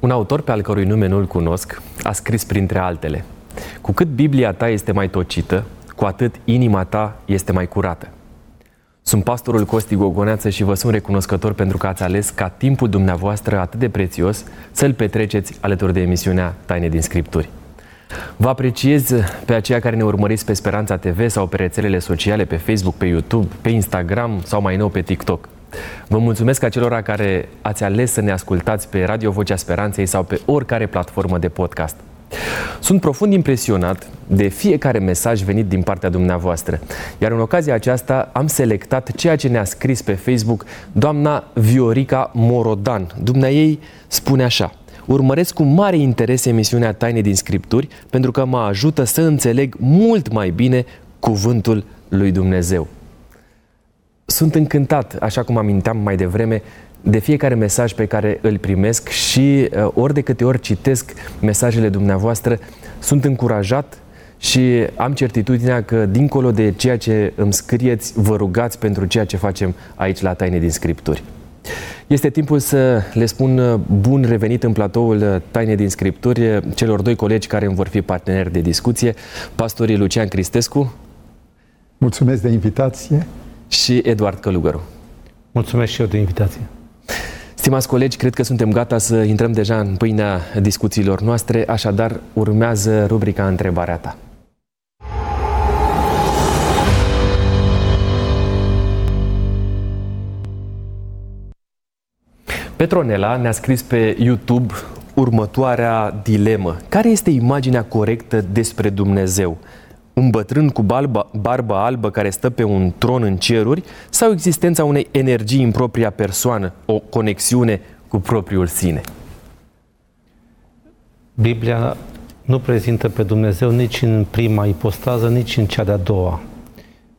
Un autor pe al cărui nume nu-l cunosc a scris printre altele Cu cât Biblia ta este mai tocită, cu atât inima ta este mai curată. Sunt pastorul Costi Gogoneață și vă sunt recunoscător pentru că ați ales ca timpul dumneavoastră atât de prețios să-l petreceți alături de emisiunea Taine din Scripturi. Vă apreciez pe aceia care ne urmăriți pe Speranța TV sau pe rețelele sociale, pe Facebook, pe YouTube, pe Instagram sau mai nou pe TikTok. Vă mulțumesc acelora care ați ales să ne ascultați pe Radio Vocea Speranței sau pe oricare platformă de podcast. Sunt profund impresionat de fiecare mesaj venit din partea dumneavoastră. Iar în ocazia aceasta am selectat ceea ce ne-a scris pe Facebook doamna Viorica Morodan. Dumnea ei spune așa. Urmăresc cu mare interes emisiunea Taine din Scripturi pentru că mă ajută să înțeleg mult mai bine cuvântul lui Dumnezeu. Sunt încântat, așa cum aminteam mai devreme, de fiecare mesaj pe care îl primesc și uh, ori de câte ori citesc mesajele dumneavoastră, sunt încurajat și am certitudinea că, dincolo de ceea ce îmi scrieți, vă rugați pentru ceea ce facem aici la Taine din Scripturi. Este timpul să le spun uh, bun revenit în platoul uh, Taine din Scripturi celor doi colegi care îmi vor fi parteneri de discuție, pastorii Lucian Cristescu. Mulțumesc de invitație. Și Eduard Călugăru. Mulțumesc și eu de invitație. Stimați colegi, cred că suntem gata să intrăm deja în pâinea discuțiilor noastre, așadar urmează rubrica Întrebarea ta. Petronela ne-a scris pe YouTube următoarea dilemă. Care este imaginea corectă despre Dumnezeu? Un bătrân cu balba, barbă albă care stă pe un tron în ceruri sau existența unei energii în propria persoană, o conexiune cu propriul sine? Biblia nu prezintă pe Dumnezeu nici în prima ipostază, nici în cea de-a doua.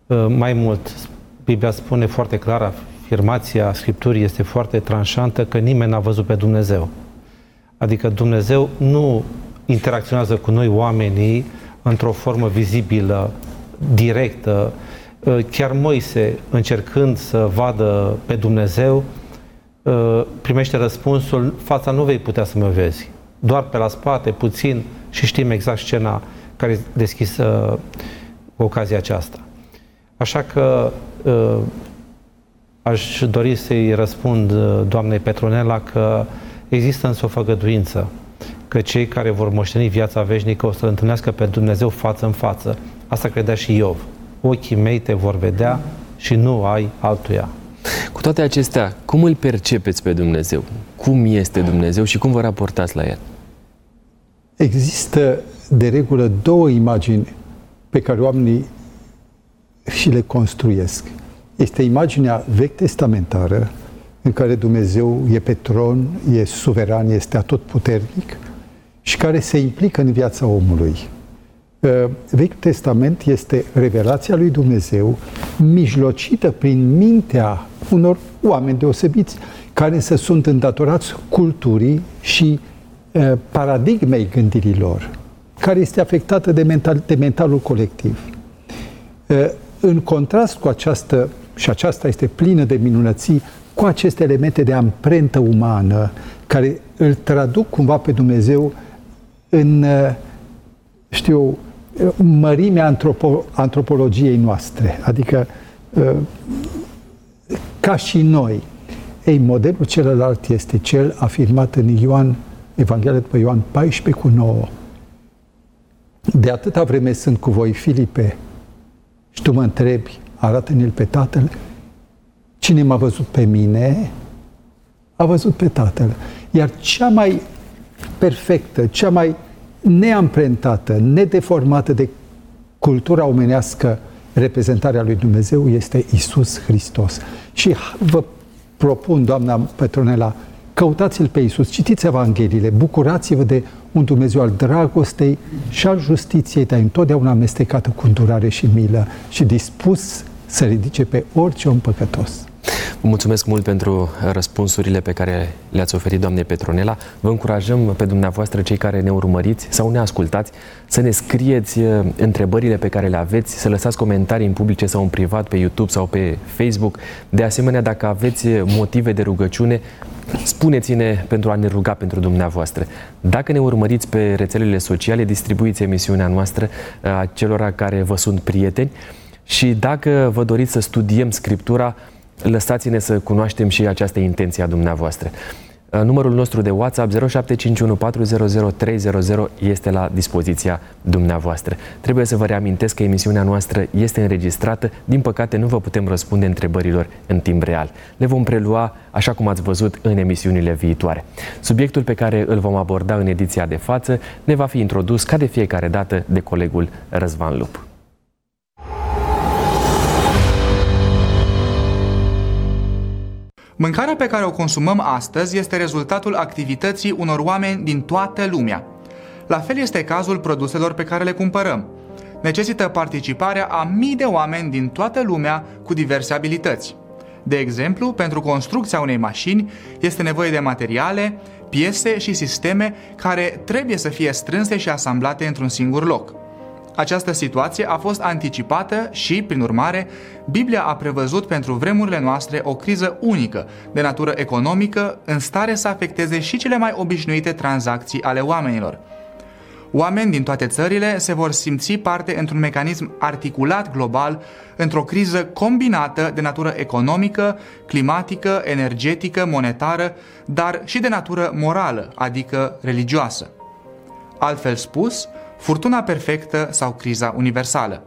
Uh, mai mult, Biblia spune foarte clar, afirmația Scripturii este foarte tranșantă că nimeni n-a văzut pe Dumnezeu. Adică Dumnezeu nu interacționează cu noi oamenii într-o formă vizibilă, directă, uh, chiar Moise, încercând să vadă pe Dumnezeu, uh, primește răspunsul, fața nu vei putea să mă vezi, doar pe la spate, puțin, și știm exact scena care este deschisă cu ocazia aceasta. Așa că uh, aș dori să-i răspund doamnei Petronela că există însă o făgăduință că cei care vor moșteni viața veșnică o să întâlnească pe Dumnezeu față în față. Asta credea și Iov. Ochii mei te vor vedea și nu ai altuia. Cu toate acestea, cum îl percepeți pe Dumnezeu? Cum este Dumnezeu și cum vă raportați la El? Există de regulă două imagini pe care oamenii și le construiesc. Este imaginea vechi testamentară, în care Dumnezeu e pe tron, e suveran, este atotputernic, și care se implică în viața omului. Uh, Vechiul Testament este revelația lui Dumnezeu mijlocită prin mintea unor oameni deosebiți care să sunt îndatorați culturii și uh, paradigmei gândirilor, care este afectată de, mental, de mentalul colectiv. Uh, în contrast cu această, și aceasta este plină de minunății, cu aceste elemente de amprentă umană, care îl traduc cumva pe Dumnezeu în, uh, știu, mărimea antropo, antropologiei noastre. Adică, uh, ca și noi. Ei, modelul celălalt este cel afirmat în Ioan, Evanghelia după Ioan 14 cu 9. De atâta vreme sunt cu voi, Filipe, și tu mă întrebi, arată-ne-l pe Tatăl. Cine m-a văzut pe mine, a văzut pe Tatăl. Iar cea mai perfectă, cea mai neamprentată, nedeformată de cultura omenească reprezentarea lui Dumnezeu este Isus Hristos. Și vă propun, doamna Petronela, căutați-L pe Isus, citiți Evangheliile, bucurați-vă de un Dumnezeu al dragostei și al justiției, dar întotdeauna amestecată cu îndurare și milă și dispus să ridice pe orice om păcătos. Mulțumesc mult pentru răspunsurile pe care le-ați oferit, doamne Petronela. Vă încurajăm pe dumneavoastră, cei care ne urmăriți sau ne ascultați, să ne scrieți uh, întrebările pe care le aveți, să lăsați comentarii în publice sau în privat pe YouTube sau pe Facebook. De asemenea, dacă aveți motive de rugăciune, spuneți-ne pentru a ne ruga pentru dumneavoastră. Dacă ne urmăriți pe rețelele sociale, distribuiți emisiunea noastră uh, a celor care vă sunt prieteni și dacă vă doriți să studiem Scriptura, lăsați-ne să cunoaștem și această intenție a dumneavoastră. Uh, numărul nostru de WhatsApp 0751400300 este la dispoziția dumneavoastră. Trebuie să vă reamintesc că emisiunea noastră este înregistrată. Din păcate nu vă putem răspunde întrebărilor în timp real. Le vom prelua așa cum ați văzut în emisiunile viitoare. Subiectul pe care îl vom aborda în ediția de față ne va fi introdus ca de fiecare dată de colegul Răzvan Lup. Mâncarea pe care o consumăm astăzi este rezultatul activității unor oameni din toată lumea. La fel este cazul produselor pe care le cumpărăm. Necesită participarea a mii de oameni din toată lumea cu diverse abilități. De exemplu, pentru construcția unei mașini este nevoie de materiale, piese și sisteme care trebuie să fie strânse și asamblate într-un singur loc. Această situație a fost anticipată și, prin urmare, Biblia a prevăzut pentru vremurile noastre o criză unică, de natură economică, în stare să afecteze și cele mai obișnuite tranzacții ale oamenilor. Oameni din toate țările se vor simți parte într-un mecanism articulat global, într-o criză combinată de natură economică, climatică, energetică, monetară, dar și de natură morală, adică religioasă. Altfel spus, furtuna perfectă sau criza universală.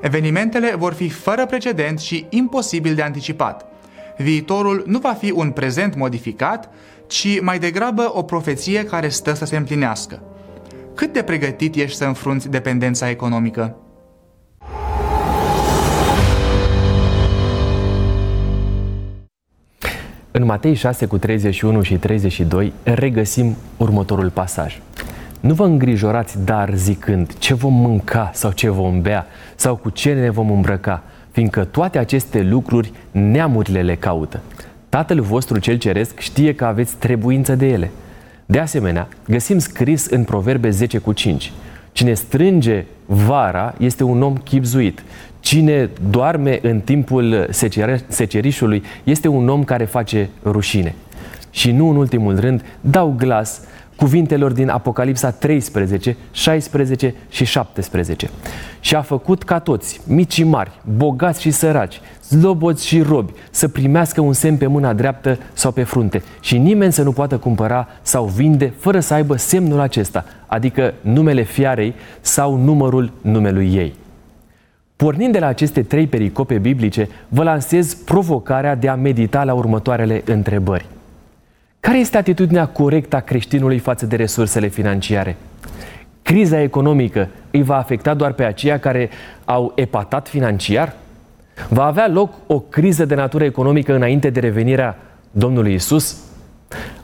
Evenimentele vor fi fără precedent și imposibil de anticipat. Viitorul nu va fi un prezent modificat, ci mai degrabă o profeție care stă să se împlinească. Cât de pregătit ești să înfrunți dependența economică? În Matei 6 cu 31 și 32 regăsim următorul pasaj. Nu vă îngrijorați dar zicând ce vom mânca sau ce vom bea sau cu ce ne vom îmbrăca, fiindcă toate aceste lucruri neamurile le caută. Tatăl vostru cel ceresc știe că aveți trebuință de ele. De asemenea, găsim scris în Proverbe 10 cu 5. Cine strânge vara este un om chipzuit. Cine doarme în timpul secerișului este un om care face rușine. Și nu în ultimul rând, dau glas cuvintelor din Apocalipsa 13, 16 și 17. Și a făcut ca toți, mici și mari, bogați și săraci, zloboți și robi, să primească un semn pe mâna dreaptă sau pe frunte și nimeni să nu poată cumpăra sau vinde fără să aibă semnul acesta, adică numele fiarei sau numărul numelui ei. Pornind de la aceste trei pericope biblice, vă lansez provocarea de a medita la următoarele întrebări. Care este atitudinea corectă a creștinului față de resursele financiare? Criza economică îi va afecta doar pe aceia care au epatat financiar? Va avea loc o criză de natură economică înainte de revenirea Domnului Isus?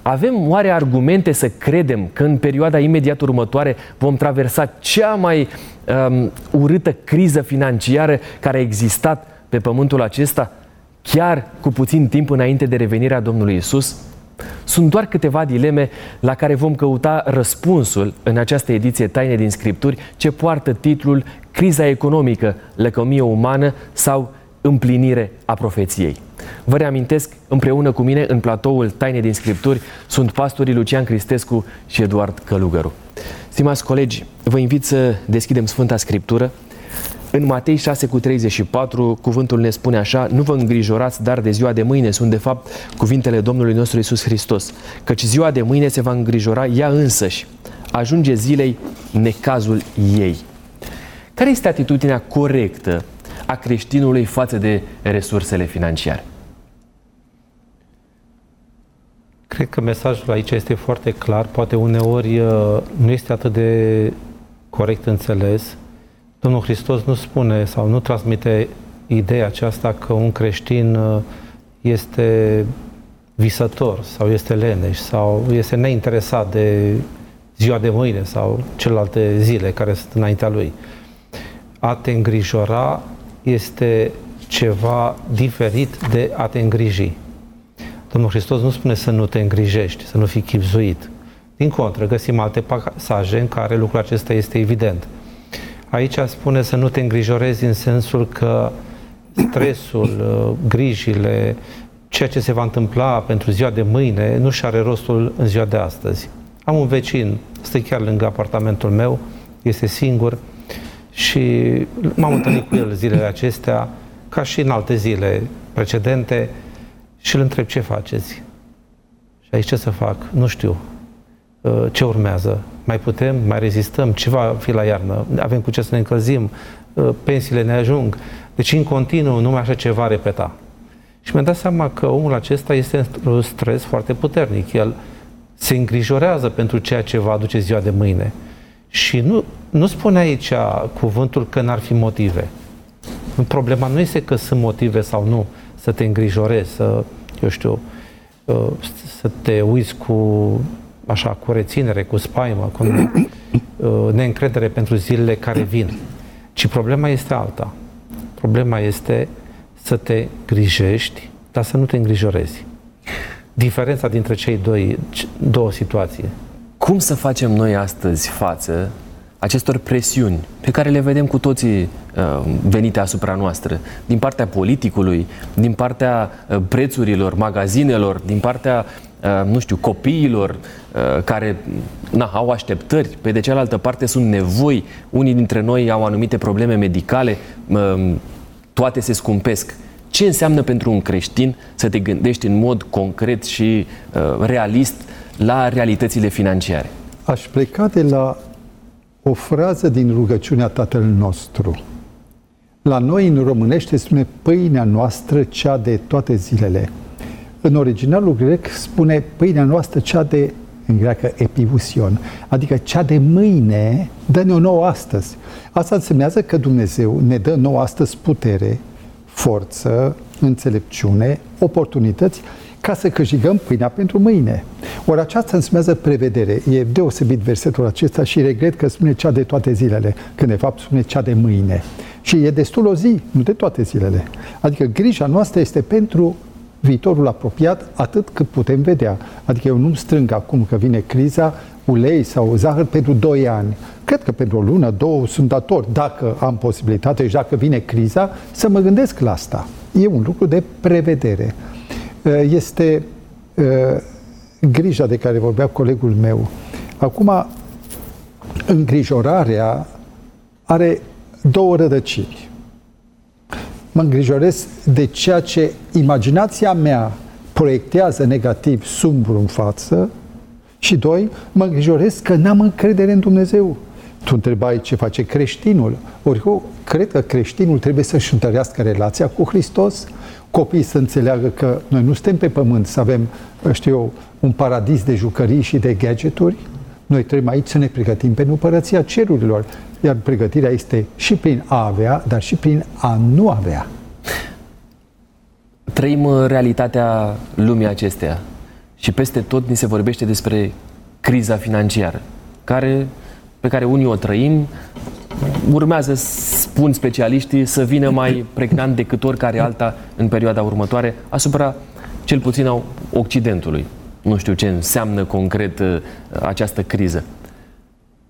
Avem oare argumente să credem că în perioada imediat următoare vom traversa cea mai um, urâtă criză financiară care a existat pe pământul acesta, chiar cu puțin timp înainte de revenirea Domnului Isus? Sunt doar câteva dileme la care vom căuta răspunsul în această ediție Taine din Scripturi ce poartă titlul Criza economică, lăcomie umană sau împlinire a profeției. Vă reamintesc, împreună cu mine în platoul Taine din Scripturi sunt pastorii Lucian Cristescu și Eduard Călugăru. Stimați colegi, vă invit să deschidem Sfânta Scriptură în Matei 6 cu 34, cuvântul ne spune așa, nu vă îngrijorați, dar de ziua de mâine sunt de fapt cuvintele Domnului nostru Isus Hristos, căci ziua de mâine se va îngrijora ea însăși. Ajunge zilei necazul ei. Care este atitudinea corectă a creștinului față de resursele financiare? Cred că mesajul aici este foarte clar, poate uneori uh, nu este atât de corect înțeles, Domnul Hristos nu spune sau nu transmite ideea aceasta că un creștin uh, este visător sau este leneș sau este neinteresat de ziua de mâine sau celelalte zile care sunt înaintea lui. A te îngrijora este ceva diferit de a te îngriji. Domnul Hristos nu spune să nu te îngrijești, să nu fii chipzuit. Din contră, găsim alte pasaje în care lucrul acesta este evident. Aici spune să nu te îngrijorezi în sensul că stresul, uh, grijile, ceea ce se va întâmpla pentru ziua de mâine nu și are rostul în ziua de astăzi. Am un vecin, stă chiar lângă apartamentul meu, este singur și m-am întâlnit cu el zilele acestea, ca și în alte zile precedente, și îl întreb ce faceți. Și aici ce să fac? Nu știu. Uh, ce urmează? Mai putem? Mai rezistăm? Ce va fi la iarnă? Avem cu ce să ne încălzim? Uh, pensiile ne ajung? Deci, în continuu, numai așa ceva repeta. Și mi-am dat seama că omul acesta este într-un stres foarte puternic. El se îngrijorează pentru ceea ce va aduce ziua de mâine. Și nu, nu spune aici cuvântul că n-ar fi motive. Problema nu este că sunt motive sau nu să te îngrijorezi, să, eu știu, uh, să te uiți cu așa, cu reținere, cu spaimă, cu uh, neîncredere pentru zilele care vin. Ci problema este alta. Problema este să te grijești, dar să nu te îngrijorezi. Diferența dintre cei doi, două situații. Cum să facem noi astăzi față acestor presiuni pe care le vedem cu toții uh, venite asupra noastră, din partea politicului, din partea uh, prețurilor, magazinelor, din partea, uh, nu știu, copiilor uh, care na, au așteptări, pe de cealaltă parte sunt nevoi, unii dintre noi au anumite probleme medicale, uh, toate se scumpesc. Ce înseamnă pentru un creștin să te gândești în mod concret și uh, realist la realitățile financiare? Aș pleca de la o frază din rugăciunea Tatăl nostru. La noi, în românește, spune pâinea noastră, cea de toate zilele. În originalul grec spune pâinea noastră, cea de, în greacă, epivusion, adică cea de mâine, dă-ne o nouă astăzi. Asta însemnează că Dumnezeu ne dă nouă astăzi putere, forță, înțelepciune, oportunități ca să câștigăm pâinea pentru mâine. Ori aceasta înseamnă prevedere. E deosebit versetul acesta și regret că spune cea de toate zilele, când de fapt spune cea de mâine. Și e destul o zi, nu de toate zilele. Adică grija noastră este pentru viitorul apropiat atât cât putem vedea. Adică eu nu strâng acum că vine criza ulei sau zahăr pentru 2 ani. Cred că pentru o lună, două sunt dator, dacă am posibilitate și dacă vine criza, să mă gândesc la asta. E un lucru de prevedere. Este grija de care vorbea colegul meu. Acum, îngrijorarea are două rădăcini. Mă îngrijorez de ceea ce imaginația mea proiectează negativ, sumbru în față și doi, mă îngrijorez că n-am încredere în Dumnezeu. Tu întrebai ce face creștinul. Ori eu cred că creștinul trebuie să-și întărească relația cu Hristos, copiii să înțeleagă că noi nu suntem pe pământ să avem, știu eu, un paradis de jucării și de gadgeturi. Noi trebuie aici să ne pregătim pentru împărăția cerurilor. Iar pregătirea este și prin a avea, dar și prin a nu avea. Trăim uh, realitatea lumii acesteia și peste tot ni se vorbește despre criza financiară, care, pe care unii o trăim, urmează, spun specialiștii, să vină mai pregnant decât oricare alta în perioada următoare asupra cel puțin a Occidentului. Nu știu ce înseamnă concret uh, această criză.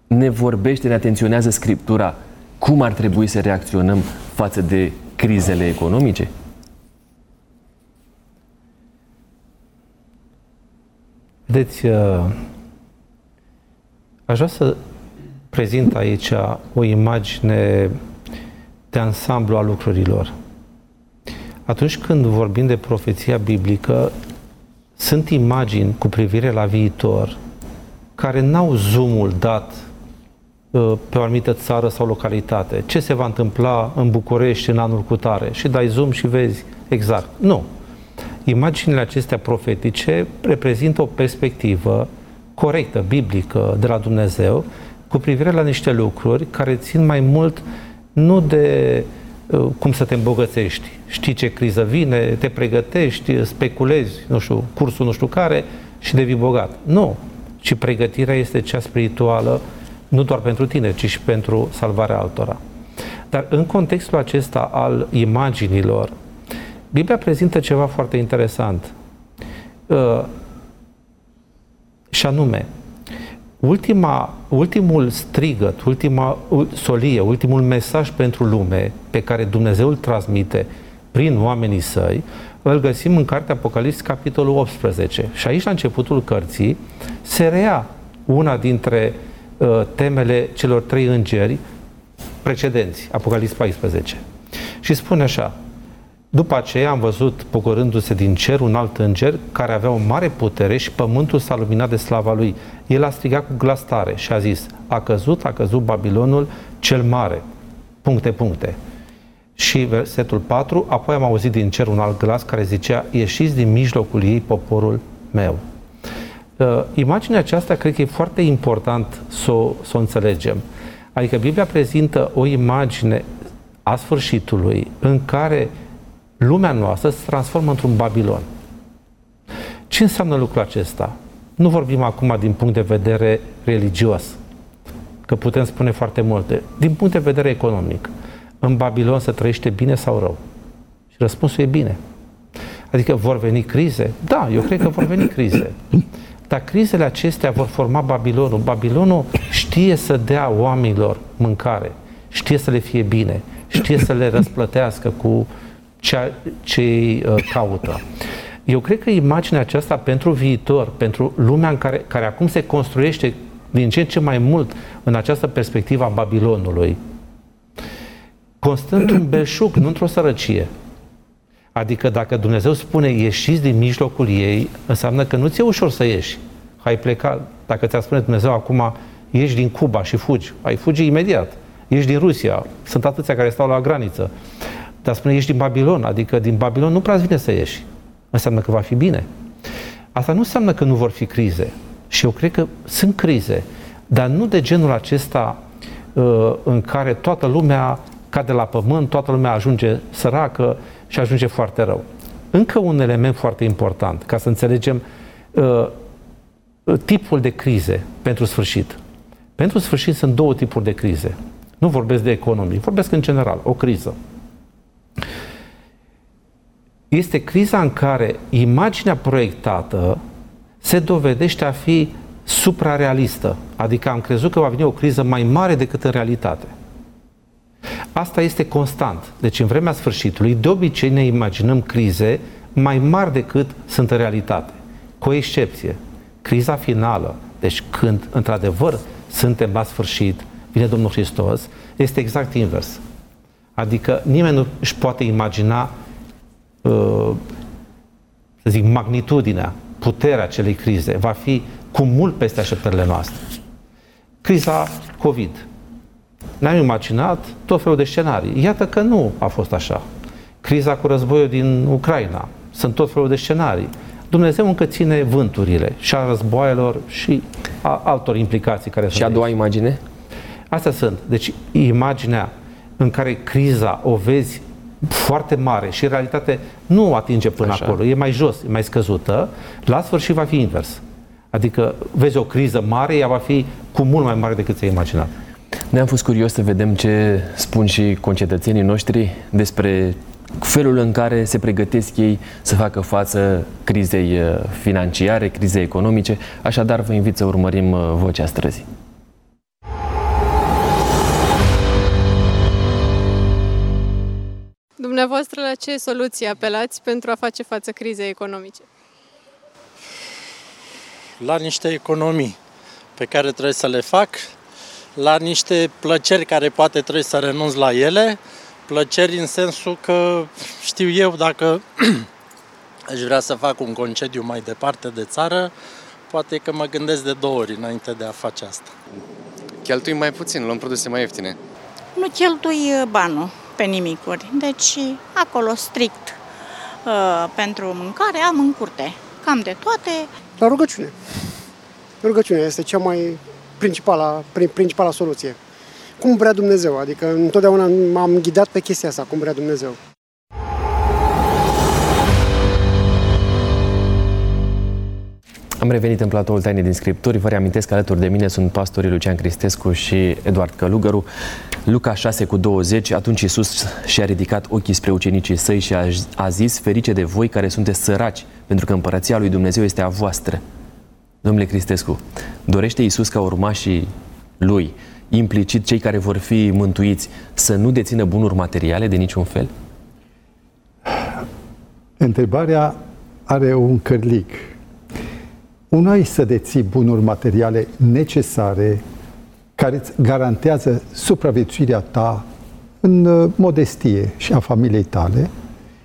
Ne vorbește, ne atenționează Scriptura cum ar trebui să reacționăm față de crizele economice? Vedeți, uh, aș vrea să prezint aici o imagine de ansamblu a lucrurilor. Atunci când vorbim de profeția biblică, sunt imagini cu privire la viitor care n-au zoomul dat uh, pe o anumită țară sau localitate. Ce se va întâmpla în București în anul cutare? Și dai zoom și vezi exact. Nu. Imaginile acestea profetice reprezintă o perspectivă corectă, biblică, de la Dumnezeu, cu privire la niște lucruri care țin mai mult nu de uh, cum să te îmbogățești. Știi ce criză vine, te pregătești, speculezi, nu știu, cursul nu știu care și devii bogat. Nu. Ci pregătirea este cea spirituală, nu doar pentru tine, ci și pentru salvarea altora. Dar în contextul acesta al imaginilor, Biblia prezintă ceva foarte interesant. Uh, și anume, ultima, ultimul strigăt, ultima solie, ultimul mesaj pentru lume pe care Dumnezeu îl transmite prin oamenii săi, îl găsim în cartea Apocalips, capitolul 18. Și aici, la începutul cărții, se rea una dintre uh, temele celor trei îngeri precedenți, Apocalips 14. Și spune așa, după aceea am văzut, pogorându-se din cer, un alt înger care avea o mare putere și pământul s-a luminat de slava lui. El a strigat cu glas tare și a zis, a căzut, a căzut Babilonul cel mare. Puncte, puncte. Și versetul 4, apoi am auzit din cer un alt glas care zicea, ieșiți din mijlocul ei poporul meu. Uh, imaginea aceasta cred că e foarte important să o, să o înțelegem. Adică Biblia prezintă o imagine a sfârșitului în care lumea noastră se transformă într-un Babilon. Ce înseamnă lucrul acesta? Nu vorbim acum din punct de vedere religios, că putem spune foarte multe. Din punct de vedere economic, în Babilon se trăiește bine sau rău? Și răspunsul e bine. Adică vor veni crize? Da, eu cred că vor veni crize. Dar crizele acestea vor forma Babilonul. Babilonul știe să dea oamenilor mâncare, știe să le fie bine, știe să le răsplătească cu ceea ce îi uh, caută. Eu cred că imaginea aceasta pentru viitor, pentru lumea în care, care acum se construiește din ce în ce mai mult în această perspectivă a Babilonului, constă într-un belșug, nu într-o sărăcie. Adică dacă Dumnezeu spune ieșiți din mijlocul ei, înseamnă că nu ți-e ușor să ieși. Ai pleca, dacă ți-ar spune Dumnezeu acum, ieși din Cuba și fugi, ai fugi imediat. Ieși din Rusia, sunt atâția care stau la graniță. Dar spune ieși din Babilon, adică din Babilon nu prea vine să ieși. Înseamnă că va fi bine. Asta nu înseamnă că nu vor fi crize. Și eu cred că sunt crize, dar nu de genul acesta uh, în care toată lumea cade la pământ, toată lumea ajunge săracă și ajunge foarte rău. Încă un element foarte important, ca să înțelegem uh, tipul de crize pentru sfârșit. Pentru sfârșit sunt două tipuri de crize. Nu vorbesc de economie, vorbesc în general, o criză. Este criza în care imaginea proiectată se dovedește a fi suprarealistă, adică am crezut că va veni o criză mai mare decât în realitate. Asta este constant. Deci în vremea sfârșitului, de obicei ne imaginăm crize mai mari decât sunt în realitate. Cu o excepție. Criza finală, deci când într-adevăr suntem la sfârșit, vine Domnul Hristos, este exact invers. Adică nimeni nu își poate imagina uh, să zic, magnitudinea, puterea acelei crize. Va fi cu mult peste așteptările noastre. Criza COVID ne-am imaginat tot felul de scenarii. Iată că nu a fost așa. Criza cu războiul din Ucraina. Sunt tot felul de scenarii. Dumnezeu încă ține vânturile și a războaielor și a altor implicații care sunt. Și a doua aici. imagine? Astea sunt. Deci imaginea în care criza o vezi foarte mare și în realitate nu atinge până Așa. acolo, e mai jos, e mai scăzută, la sfârșit va fi invers. Adică vezi o criză mare, ea va fi cu mult mai mare decât ți-ai imaginat. Ne-am fost curios să vedem ce spun și concetățenii noștri despre felul în care se pregătesc ei să facă față crizei uh, financiare, crizei economice. Așadar, vă invit să urmărim uh, vocea străzii. Dumneavoastră, la ce soluții apelați pentru a face față crizei economice? La niște economii pe care trebuie să le fac, la niște plăceri care poate trebuie să renunț la ele, plăceri în sensul că știu eu dacă aș vrea să fac un concediu mai departe de țară, poate că mă gândesc de două ori înainte de a face asta. Cheltuim mai puțin, luăm produse mai ieftine. Nu cheltui uh, banul pe nimicuri, deci acolo strict uh, pentru mâncare am în curte cam de toate. La rugăciune. Rugăciunea este cea mai principala, principala soluție. Cum vrea Dumnezeu, adică întotdeauna m-am ghidat pe chestia asta, cum vrea Dumnezeu. Am revenit în platoul Taine din Scripturi. Vă reamintesc că alături de mine sunt pastorii Lucian Cristescu și Eduard Călugăru. Luca 6 cu 20, atunci Iisus și-a ridicat ochii spre ucenicii săi și a, a zis, ferice de voi care sunteți săraci, pentru că împărăția lui Dumnezeu este a voastră. Domnule Cristescu, dorește Iisus ca urmașii lui, implicit cei care vor fi mântuiți, să nu dețină bunuri materiale de niciun fel? Întrebarea are un cărlic. Una este să deții bunuri materiale necesare care îți garantează supraviețuirea ta în uh, modestie și a familiei tale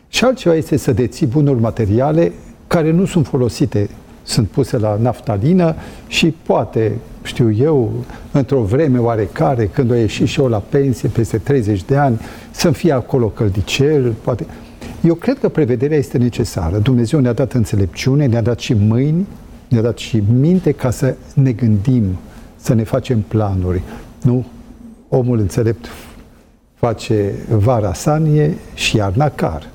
și altceva este să deții bunuri materiale care nu sunt folosite, sunt puse la naftalină și poate, știu eu, într-o vreme oarecare, când o ieși și eu la pensie peste 30 de ani, să-mi fie acolo căldicel, poate... Eu cred că prevederea este necesară. Dumnezeu ne-a dat înțelepciune, ne-a dat și mâini, ne-a dat și minte ca să ne gândim, să ne facem planuri. Nu? Omul înțelept face vara sanie și iarna car.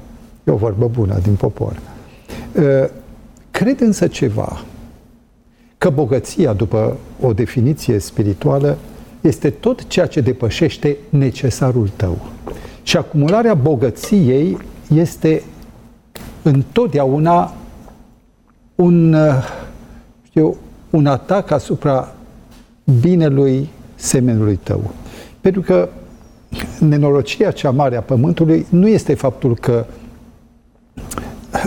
E o vorbă bună din popor. Ă, cred însă ceva, că bogăția, după o definiție spirituală, este tot ceea ce depășește necesarul tău. Și acumularea bogăției este întotdeauna un, știu, un atac asupra binelui semenului tău. Pentru că nenorocirea cea mare a Pământului nu este faptul că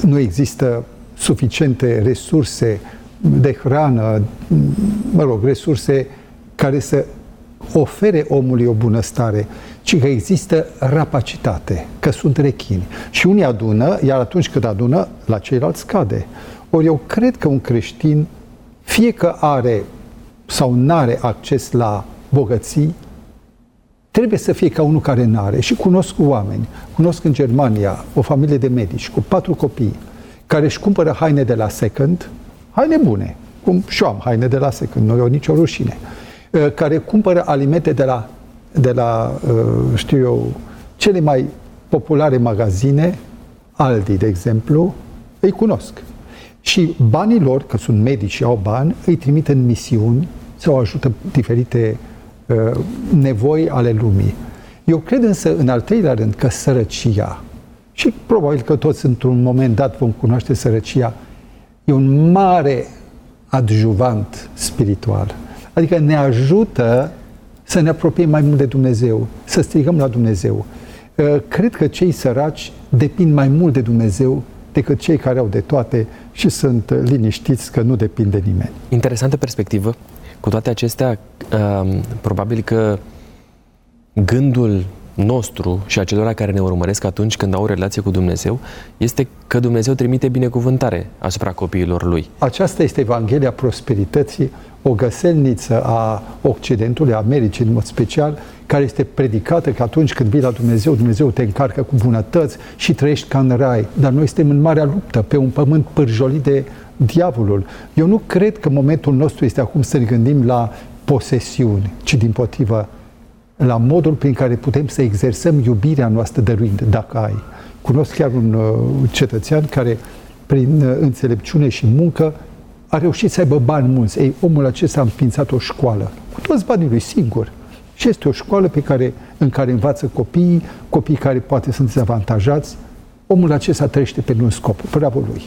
nu există suficiente resurse de hrană, mă rog, resurse care să ofere omului o bunăstare, ci că există rapacitate, că sunt rechini. Și unii adună, iar atunci când adună, la ceilalți scade. Ori eu cred că un creștin, fie că are sau nu are acces la bogății, trebuie să fie ca unul care nu are. Și cunosc oameni, cunosc în Germania o familie de medici cu patru copii, care își cumpără haine de la second, haine bune, cum și eu am haine de la second, nu e o nicio rușine, uh, care cumpără alimente de la, de la uh, știu eu, cele mai populare magazine, Aldi, de exemplu, îi cunosc. Și banii lor, că sunt medici și au bani, îi trimit în misiuni sau ajută diferite uh, nevoi ale lumii. Eu cred însă, în al treilea rând, că sărăcia, și probabil că toți într-un moment dat vom cunoaște sărăcia, e un mare adjuvant spiritual. Adică ne ajută să ne apropiem mai mult de Dumnezeu, să strigăm la Dumnezeu. Uh, cred că cei săraci depind mai mult de Dumnezeu decât cei care au de toate și sunt liniștiți că nu depind de nimeni. Interesantă perspectivă. Cu toate acestea, um, probabil că gândul nostru și a celor care ne urmăresc atunci când au relație cu Dumnezeu este că Dumnezeu trimite binecuvântare asupra copiilor Lui. Aceasta este Evanghelia prosperității, o găselniță a Occidentului, a Americii în mod special, care este predicată că atunci când vii la Dumnezeu, Dumnezeu te încarcă cu bunătăți și trăiești ca în rai. Dar noi suntem în marea luptă, pe un pământ pârjolit de diavolul. Eu nu cred că momentul nostru este acum să ne gândim la posesiuni, ci din potrivă la modul prin care putem să exersăm iubirea noastră dăruind, dacă ai. Cunosc chiar un uh, cetățean care, prin uh, înțelepciune și muncă, a reușit să aibă bani mulți. Ei, omul acesta a înființat o școală, cu toți banii lui singur. Și este o școală pe care, în care învață copiii, copii care poate sunt dezavantajați. Omul acesta trăiește pe un scop. Bravo lui!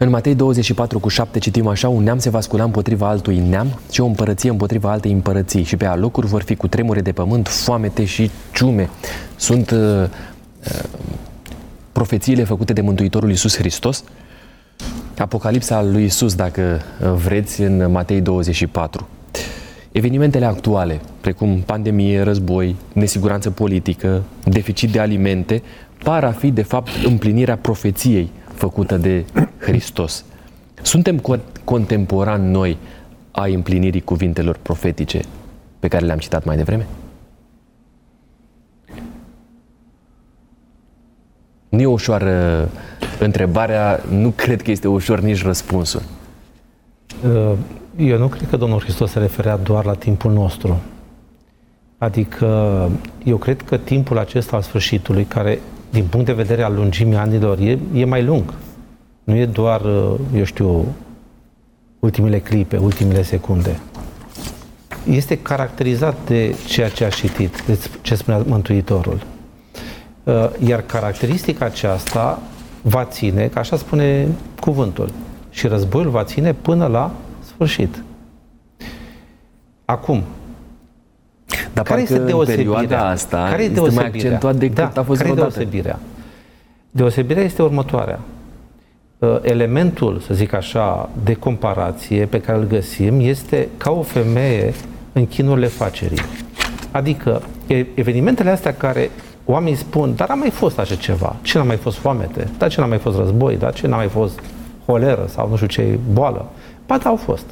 În Matei 24 cu 7 citim așa, un neam se va scula împotriva altui neam și o împărăție împotriva altei împărății și pe alocuri vor fi cu tremure de pământ, foamete și ciume. Sunt uh, uh, profețiile făcute de Mântuitorul Iisus Hristos, Apocalipsa lui Iisus, dacă uh, vreți, în Matei 24. Evenimentele actuale, precum pandemie, război, nesiguranță politică, deficit de alimente, par a fi, de fapt, împlinirea profeției făcută de Hristos. Suntem contemporani noi a împlinirii cuvintelor profetice pe care le-am citat mai devreme? Nu e ușoară întrebarea, nu cred că este ușor nici răspunsul. Uh, eu nu cred că Domnul Hristos se referea doar la timpul nostru. Adică eu cred că timpul acesta al sfârșitului, care din punct de vedere al lungimii anilor, e, e mai lung. Nu e doar, uh, eu știu, ultimele clipe, ultimele secunde. este caracterizat de ceea ce a citit, de ce spunea Mântuitorul. Uh, iar caracteristica aceasta va ține, ca așa spune cuvântul, și războiul va ține până la sfârșit. Acum, Dar care este deosebirea? În perioada asta care este mai accentuat decât da, a fost care vreodată. deosebirea? Deosebirea este următoarea. Uh, elementul, să zic așa, de comparație pe care îl găsim este ca o femeie în chinurile facerii. Adică evenimentele astea care oamenii spun, dar a mai fost așa ceva. Ce n-a mai fost foamete? Dar ce n-a mai fost război? Dar ce n-a mai fost holeră sau nu știu ce boală? Ba da, au fost.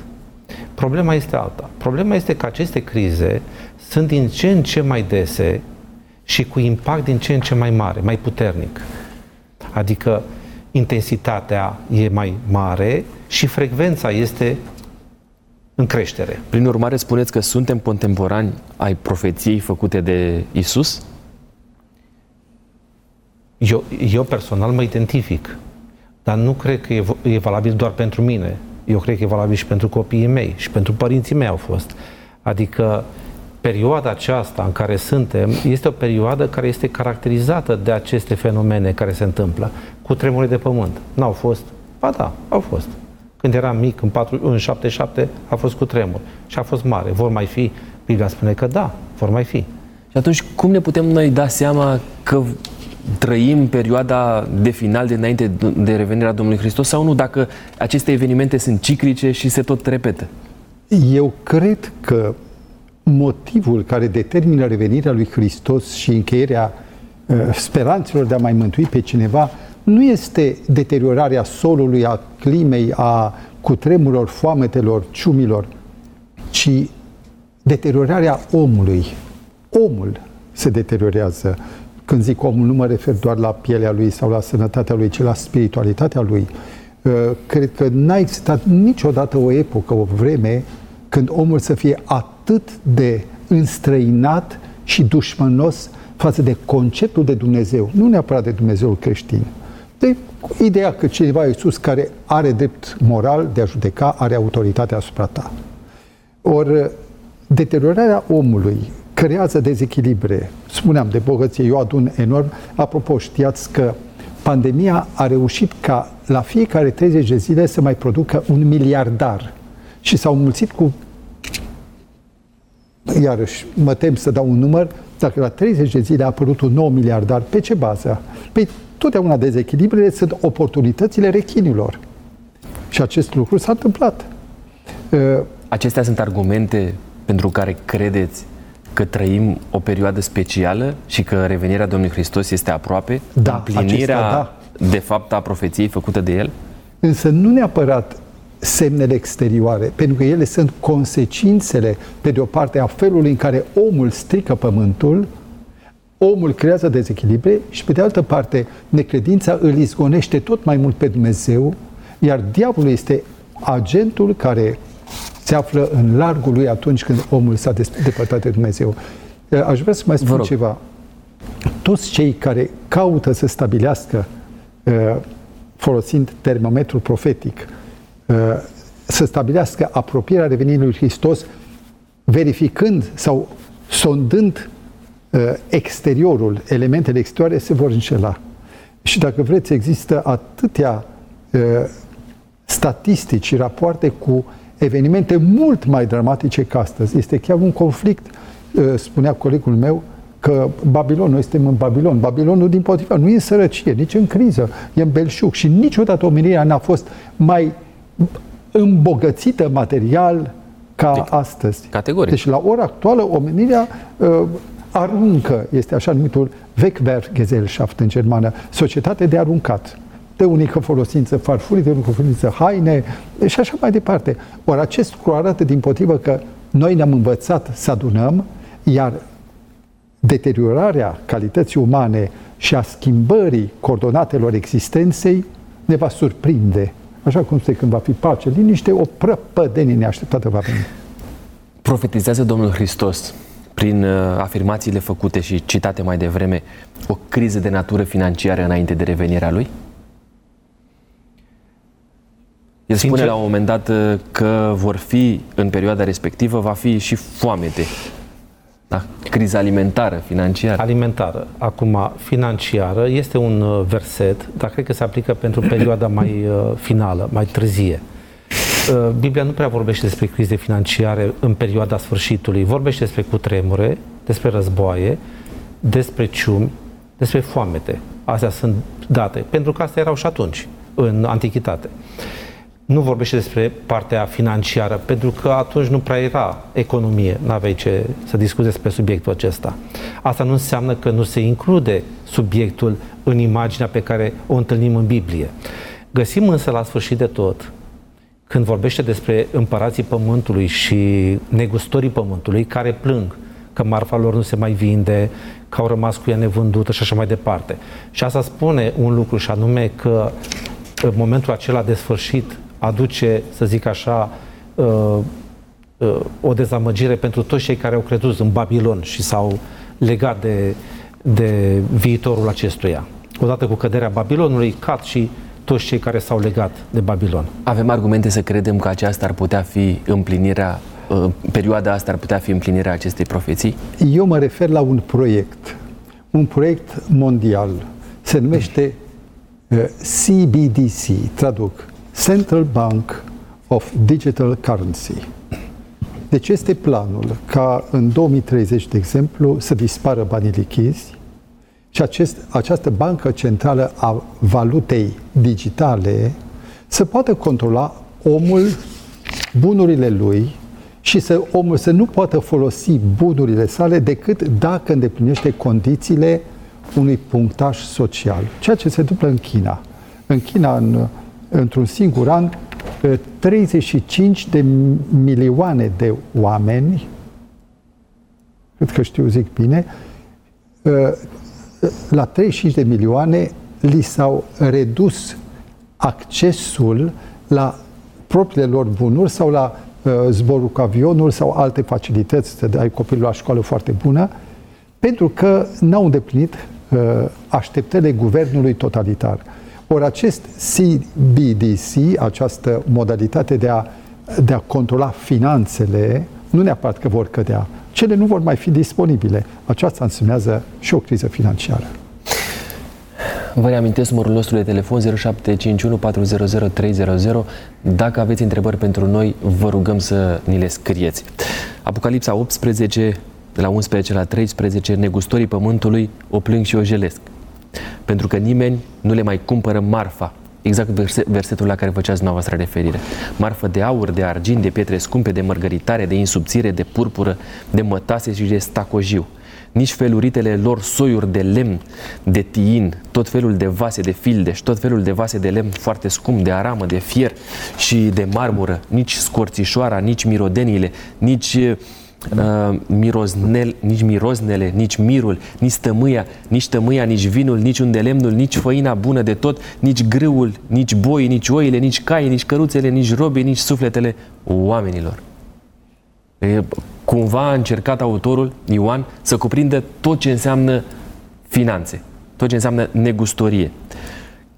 Problema este alta. Problema este că aceste crize sunt din ce în ce mai dese și cu impact din ce în ce mai mare, mai puternic. Adică intensitatea e mai mare și frecvența este în creștere. Prin urmare, spuneți că suntem contemporani ai profeției făcute de Isus? Eu, eu personal mă identific, dar nu cred că e, e valabil doar pentru mine. Eu cred că e valabil și pentru copiii mei și pentru părinții mei au fost. Adică perioada aceasta în care suntem este o perioadă care este caracterizată de aceste fenomene care se întâmplă. Cu tremure de pământ. N-au fost? Ba da, au fost. Când eram mic, în, 4, în 77, a fost cu tremur. Și a fost mare. Vor mai fi? Biblia spune că da, vor mai fi. Și atunci, cum ne putem noi da seama că trăim perioada de final de înainte de revenirea Domnului Hristos sau nu, dacă aceste evenimente sunt ciclice și se tot repetă? Eu cred că motivul care determină revenirea lui Hristos și încheierea uh, speranțelor de a mai mântui pe cineva nu este deteriorarea solului, a climei, a cutremurilor, foametelor, ciumilor, ci deteriorarea omului. Omul se deteriorează. Când zic omul, nu mă refer doar la pielea lui sau la sănătatea lui, ci la spiritualitatea lui. Uh, cred că n-a existat niciodată o epocă, o vreme, când omul să fie atât de înstrăinat și dușmănos față de conceptul de Dumnezeu, nu neapărat de Dumnezeul creștin. De ideea că cineva Iisus care are drept moral de a judeca, are autoritate asupra ta. Ori deteriorarea omului creează dezechilibre. Spuneam de bogăție, eu adun enorm. Apropo, știați că pandemia a reușit ca la fiecare 30 de zile să mai producă un miliardar și s-au mulțit cu iarăși mă tem să dau un număr, dacă la 30 de zile a apărut un nou miliardar, pe ce bază? Păi totdeauna dezechilibrele sunt oportunitățile rechinilor. Și acest lucru s-a întâmplat. Acestea sunt argumente pentru care credeți că trăim o perioadă specială și că revenirea Domnului Hristos este aproape? Da, împlinirea acesta, da. de fapt a profeției făcută de El? Însă nu neapărat semnele exterioare, pentru că ele sunt consecințele, pe de o parte, a felului în care omul strică pământul, omul creează dezechilibre și, pe de altă parte, necredința îl izgonește tot mai mult pe Dumnezeu, iar diavolul este agentul care se află în largul lui atunci când omul s-a depărtat de Dumnezeu. Aș vrea să mai spun ceva. Toți cei care caută să stabilească, folosind termometrul profetic, să stabilească apropierea revenirii lui Hristos, verificând sau sondând exteriorul, elementele exterioare, se vor înșela. Și dacă vreți, există atâtea statistici și rapoarte cu evenimente mult mai dramatice ca astăzi. Este chiar un conflict, spunea colegul meu, că Babilon, noi suntem în Babilon. Babilonul, din potriva, nu e în sărăcie, nici în criză, e în belșug. Și niciodată omenirea n-a fost mai îmbogățită material ca de, astăzi. Categoric. Deci la ora actuală omenirea uh, aruncă, este așa numitul Wegwerfgesellschaft în germană, societate de aruncat de unică folosință farfurii, de unică folosință haine și așa mai departe. Ori acest lucru arată din potrivă că noi ne-am învățat să adunăm, iar deteriorarea calității umane și a schimbării coordonatelor existenței ne va surprinde Așa cum se când va fi pace, liniște, o prăpădenie neașteptată va veni. Profetizează Domnul Hristos prin uh, afirmațiile făcute și citate mai devreme, o criză de natură financiară înainte de revenirea lui? El spune Sincer- la un moment dat uh, că vor fi, în perioada respectivă, va fi și foamete. Da? Criza alimentară, financiară. alimentară. Acum, financiară este un uh, verset, dar cred că se aplică pentru perioada mai uh, finală, mai târzie. Uh, Biblia nu prea vorbește despre crize financiare în perioada sfârșitului. Vorbește despre cutremure, despre războaie, despre ciumi, despre foamete. Astea sunt date, pentru că astea erau și atunci, în antichitate. Nu vorbește despre partea financiară, pentru că atunci nu prea era economie, nu aveai ce să discuți despre subiectul acesta. Asta nu înseamnă că nu se include subiectul în imaginea pe care o întâlnim în Biblie. Găsim însă la sfârșit de tot, când vorbește despre împărații pământului și negustorii pământului care plâng că marfa lor nu se mai vinde, că au rămas cu ea nevândută și așa mai departe. Și asta spune un lucru și anume că în momentul acela de sfârșit aduce, să zic așa, uh, uh, o dezamăgire pentru toți cei care au crezut în Babilon și s-au legat de, de viitorul acestuia. Odată cu căderea Babilonului, cad și toți cei care s-au legat de Babilon. Avem argumente să credem că aceasta ar putea fi împlinirea, uh, perioada asta ar putea fi împlinirea acestei profeții? Eu mă refer la un proiect, un proiect mondial. Se numește uh, CBDC, traduc, Central Bank of Digital Currency. Deci este planul ca în 2030, de exemplu, să dispară banii lichizi și acest, această bancă centrală a valutei digitale să poată controla omul, bunurile lui și să omul să nu poată folosi bunurile sale decât dacă îndeplinește condițiile unui punctaj social. Ceea ce se întâmplă în China. În China, în, într-un singur an, 35 de milioane de oameni, cred că știu, zic bine, la 35 de milioane li s-au redus accesul la propriile lor bunuri sau la uh, zborul cu avionul sau alte facilități, să dai copilul la școală foarte bună, pentru că n-au îndeplinit uh, așteptările guvernului totalitar. Ori acest CBDC, această modalitate de a, de a controla finanțele, nu neapărat că vor cădea, cele nu vor mai fi disponibile. Aceasta însemnează și o criză financiară. Vă reamintesc numărul nostru de telefon 0751 400 300. Dacă aveți întrebări pentru noi, vă rugăm să ni le scrieți. Apocalipsa 18, de la 11 la 13, negustorii pământului o plâng și o jelesc. Pentru că nimeni nu le mai cumpără marfa, exact versetul la care făceați dumneavoastră referire. Marfă de aur, de argint, de pietre scumpe, de mărgăritare, de insubțire, de purpură, de mătase și de stacojiu. Nici feluritele lor soiuri de lemn, de tiin, tot felul de vase de fildeș, tot felul de vase de lemn foarte scump, de aramă, de fier și de marmură, nici scorțișoara, nici mirodenile, nici uh, miroznel, nici miroznele, nici mirul, nici stămâia, nici tămâia, nici vinul, nici undelemnul, nici făina bună de tot, nici grâul, nici boi, nici oile, nici caii, nici căruțele, nici robii, nici sufletele oamenilor. E, cumva a încercat autorul, Ioan, să cuprindă tot ce înseamnă finanțe, tot ce înseamnă negustorie.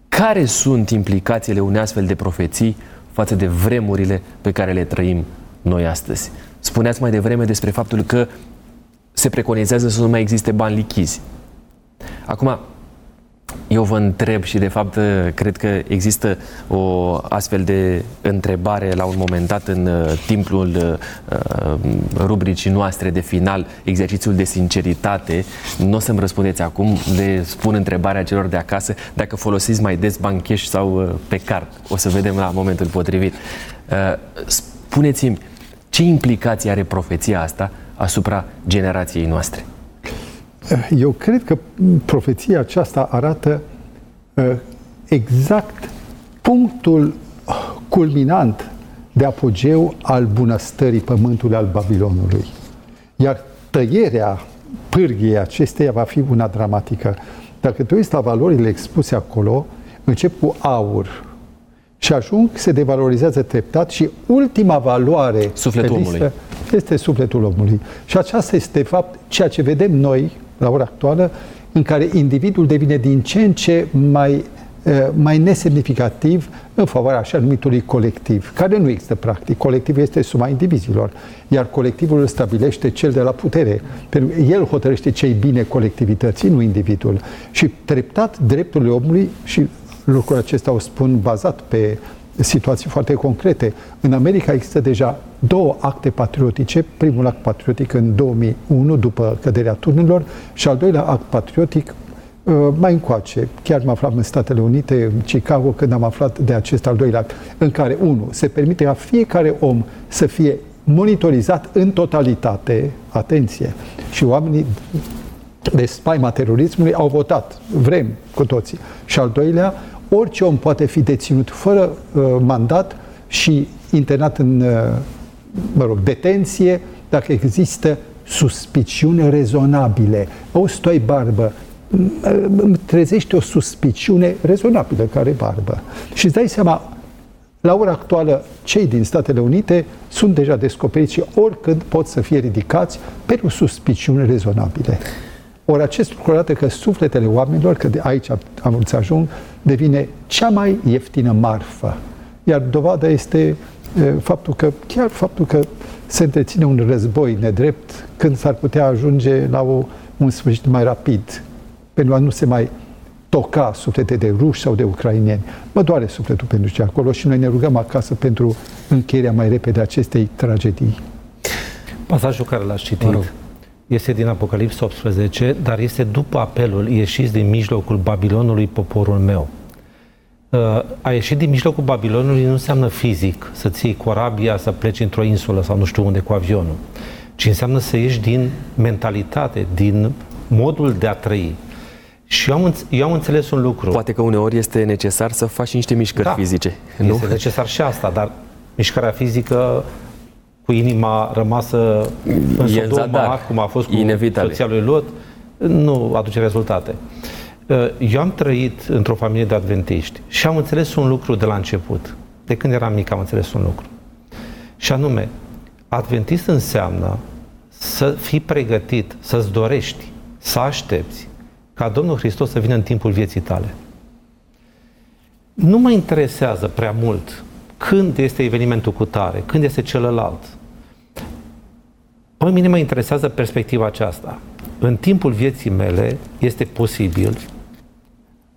Care sunt implicațiile unei astfel de profeții față de vremurile pe care le trăim noi astăzi? Spuneați mai devreme despre faptul că se preconizează să nu mai existe bani lichizi. Acum, eu vă întreb și de fapt cred că există o astfel de întrebare la un moment dat în uh, timpul uh, rubricii noastre de final, exercițiul de sinceritate. Nu o să-mi răspundeți acum, le spun întrebarea celor de acasă dacă folosiți mai des bani cash sau uh, pe card. O să vedem la momentul potrivit. Spuneți-mi, ce implicații are profeția asta asupra generației noastre? Eu cred că profeția aceasta arată uh, exact punctul culminant de apogeu al bunăstării pământului al Babilonului. Iar tăierea pârghiei acesteia va fi una dramatică. Dacă te uiți la valorile expuse acolo, încep cu aur și ajung, se devalorizează treptat și ultima valoare sufletul pe listă omului. este sufletul omului. Și aceasta este, de fapt, ceea ce vedem noi la ora actuală, în care individul devine din ce în ce mai mai nesemnificativ în favoarea așa numitului colectiv, care nu există practic. Colectivul este suma indivizilor, iar colectivul îl stabilește cel de la putere. Pentru că el hotărăște ce bine colectivității, nu individul. Și treptat drepturile omului, și lucrul acesta o spun bazat pe situații foarte concrete. În America există deja două acte patriotice, primul act patriotic în 2001, după căderea turnelor, și al doilea act patriotic uh, mai încoace. Chiar mă aflam în Statele Unite, în Chicago, când am aflat de acest al doilea act, în care, unu, se permite ca fiecare om să fie monitorizat în totalitate, atenție, și oamenii de spaima terorismului au votat, vrem cu toții. Și al doilea, orice om poate fi deținut fără uh, mandat și internat în, uh, mă rog, detenție dacă există suspiciuni rezonabile. O stoi barbă, îmi trezește o suspiciune rezonabilă care barbă. Și îți dai seama, la ora actuală, cei din Statele Unite sunt deja descoperiți și oricând pot să fie ridicați pentru suspiciuni rezonabile. Ori acest lucru arată că sufletele oamenilor, că de aici am să ajung, devine cea mai ieftină marfă. Iar dovada este faptul că, chiar faptul că se întreține un război nedrept când s-ar putea ajunge la o, un sfârșit mai rapid, pentru a nu se mai toca suflete de ruși sau de ucrainieni. Mă doare sufletul pentru ce acolo și noi ne rugăm acasă pentru încheierea mai repede acestei tragedii. Pasajul care l-ați citit este din Apocalips 18, dar este după apelul ieșiți din mijlocul Babilonului poporul meu. Uh, a ieșit din mijlocul Babilonului nu înseamnă fizic, să ții corabia, să pleci într-o insulă sau nu știu unde cu avionul, ci înseamnă să ieși din mentalitate, din modul de a trăi. Și eu am, eu am înțeles un lucru. Poate că uneori este necesar să faci niște mișcări da, fizice. Nu? Este necesar și asta, dar mișcarea fizică cu inima rămasă în e Sodoma, cum a fost cu Inevitabil. soția lui Lot, nu aduce rezultate. Uh, eu am trăit într-o familie de adventiști și am înțeles un lucru de la început. De când eram mic am înțeles un lucru. Și anume, adventist înseamnă să fii pregătit, să-ți dorești, să aștepți ca Domnul Hristos să vină în timpul vieții tale. Nu mă interesează prea mult când este evenimentul cu tare, când este celălalt. Pe mine mă interesează perspectiva aceasta. În timpul vieții mele este posibil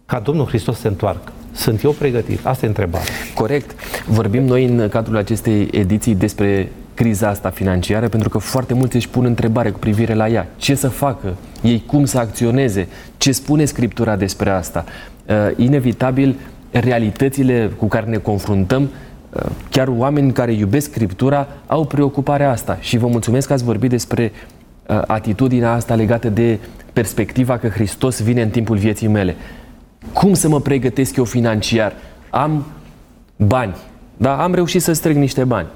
ca Domnul Hristos să se întoarcă. Sunt eu pregătit? Asta e întrebarea. Corect. Vorbim noi în cadrul acestei ediții despre criza asta financiară, pentru că foarte mulți își pun întrebare cu privire la ea. Ce să facă? Ei cum să acționeze? Ce spune Scriptura despre asta? Uh, inevitabil, realitățile cu care ne confruntăm uh, chiar oameni care iubesc Scriptura au preocuparea asta și vă mulțumesc că ați vorbit despre uh, atitudinea asta legată de perspectiva că Hristos vine în timpul vieții mele. Cum să mă pregătesc eu financiar? Am bani, da? Am reușit să strâng niște bani.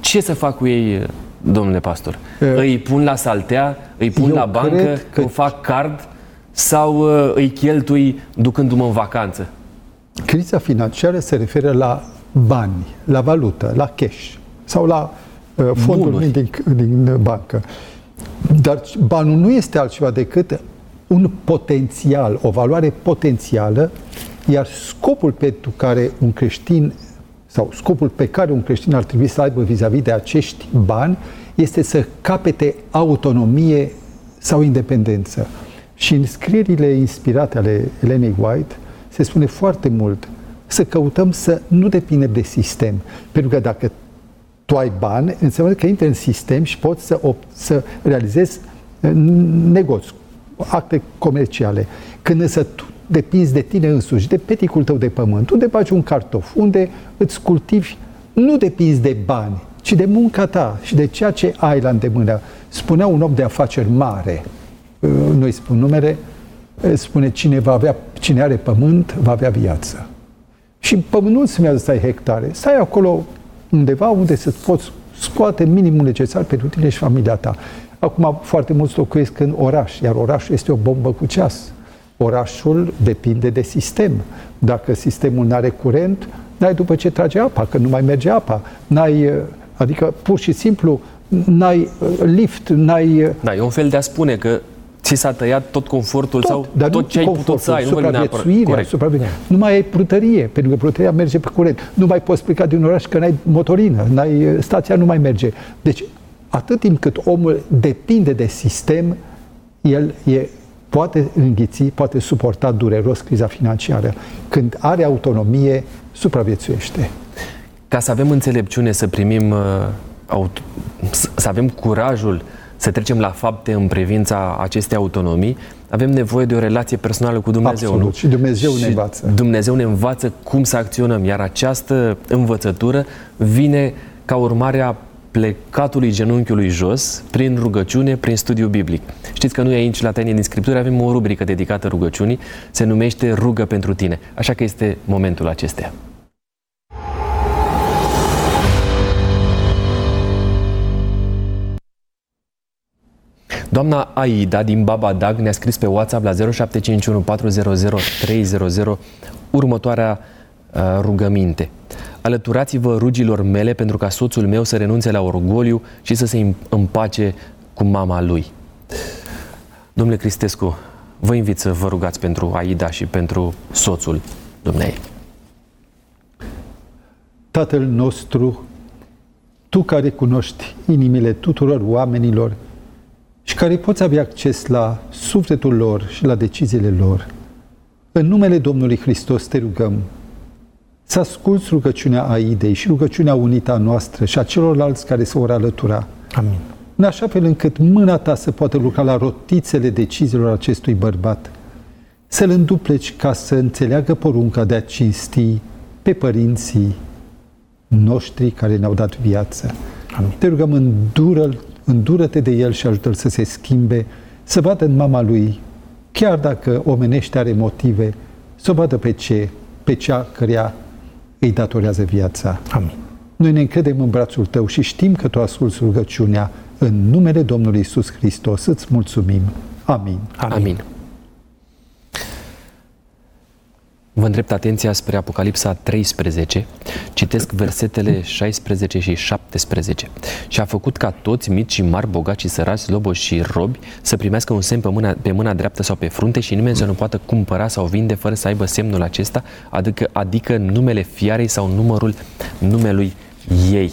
Ce să fac cu ei, domnule pastor? Uh, îi pun la saltea, îi pun la bancă, că... îmi fac card sau uh, îi cheltui ducându-mă în vacanță? Criza financiară se referă la bani, la valută, la cash sau la uh, fondul din, din bancă. Dar banul nu este altceva decât un potențial, o valoare potențială, iar scopul pentru care un creștin sau scopul pe care un creștin ar trebui să aibă vis-a-vis de acești bani este să capete autonomie sau independență. Și în scrierile inspirate ale Elenei White se spune foarte mult să căutăm să nu depindem de sistem. Pentru că dacă tu ai bani, înseamnă că intri în sistem și poți să, op- să realizezi uh, negoți, acte comerciale. Când însă tu depinzi de tine însuși, de peticul tău de pământ, unde faci un cartof, unde îți cultivi, nu depinzi de bani, ci de munca ta și de ceea ce ai la îndemână. Spunea un om de afaceri mare, uh, nu-i spun numere, uh, spune cine, va avea, cine are pământ va avea viață. Și pământul nu se să ai hectare, stai acolo undeva unde să poți scoate minimul necesar pentru tine și familia ta. Acum foarte mulți locuiesc în oraș, iar orașul este o bombă cu ceas. Orașul depinde de sistem. Dacă sistemul nu are curent, n-ai după ce trage apa, că nu mai merge apa. N-ai, adică pur și simplu n-ai lift, n-ai... Da, e un fel de a spune că ți s-a tăiat tot confortul tot, sau dar tot nu ce ai putut să ai. Nu vorbim neapărat. supraviețuirea, Corect. supraviețuirea. Nu mai ai prutărie, pentru că prutăria merge pe curent. Nu mai poți pleca din oraș că n-ai motorină, n-ai, stația nu mai merge. Deci, atât timp cât omul depinde de sistem, el e, poate înghiți, poate suporta dureros criza financiară. Când are autonomie, supraviețuiește. Ca să avem înțelepciune să primim, uh, aut- să să avem curajul să trecem la fapte în privința acestei autonomii, avem nevoie de o relație personală cu Dumnezeu. Absolut. Nu? Și Dumnezeu ne învață. Dumnezeu ne învață cum să acționăm, iar această învățătură vine ca urmare a plecatului genunchiului jos, prin rugăciune, prin studiu biblic. Știți că noi aici, la Tainie din Scriptură, avem o rubrică dedicată rugăciunii, se numește Rugă pentru tine. Așa că este momentul acesteia. Doamna Aida din Babadag ne-a scris pe WhatsApp la 0751 400 300 următoarea uh, rugăminte. Alăturați-vă rugilor mele pentru ca soțul meu să renunțe la orgoliu și să se îm- împace cu mama lui. Domnule Cristescu, vă invit să vă rugați pentru Aida și pentru soțul dumnei. Tatăl nostru, Tu care cunoști inimile tuturor oamenilor și care poți avea acces la sufletul lor și la deciziile lor, în numele Domnului Hristos te rugăm să asculți rugăciunea Aidei și rugăciunea unită a noastră și a celorlalți care se vor alătura, Amin. în așa fel încât mâna ta să poată lucra la rotițele deciziilor acestui bărbat, să-l îndupleci ca să înțeleagă porunca de a cinsti pe părinții noștri care ne-au dat viață. Amin. Te rugăm, îndură îndură-te de el și ajută-l să se schimbe, să vadă în mama lui, chiar dacă omenește are motive, să o vadă pe ce, pe cea cărea îi datorează viața. Amin. Noi ne încredem în brațul tău și știm că tu asculți rugăciunea. În numele Domnului Isus Hristos îți mulțumim. Amin. Amin. Amin. Vă îndrept atenția spre Apocalipsa 13, citesc versetele 16 și 17. Și a făcut ca toți, mici și mari, bogați și săraci, sloboși și robi, să primească un semn pe mâna, pe mâna dreaptă sau pe frunte și nimeni să nu poată cumpăra sau vinde fără să aibă semnul acesta, adică, adică numele fiarei sau numărul numelui ei.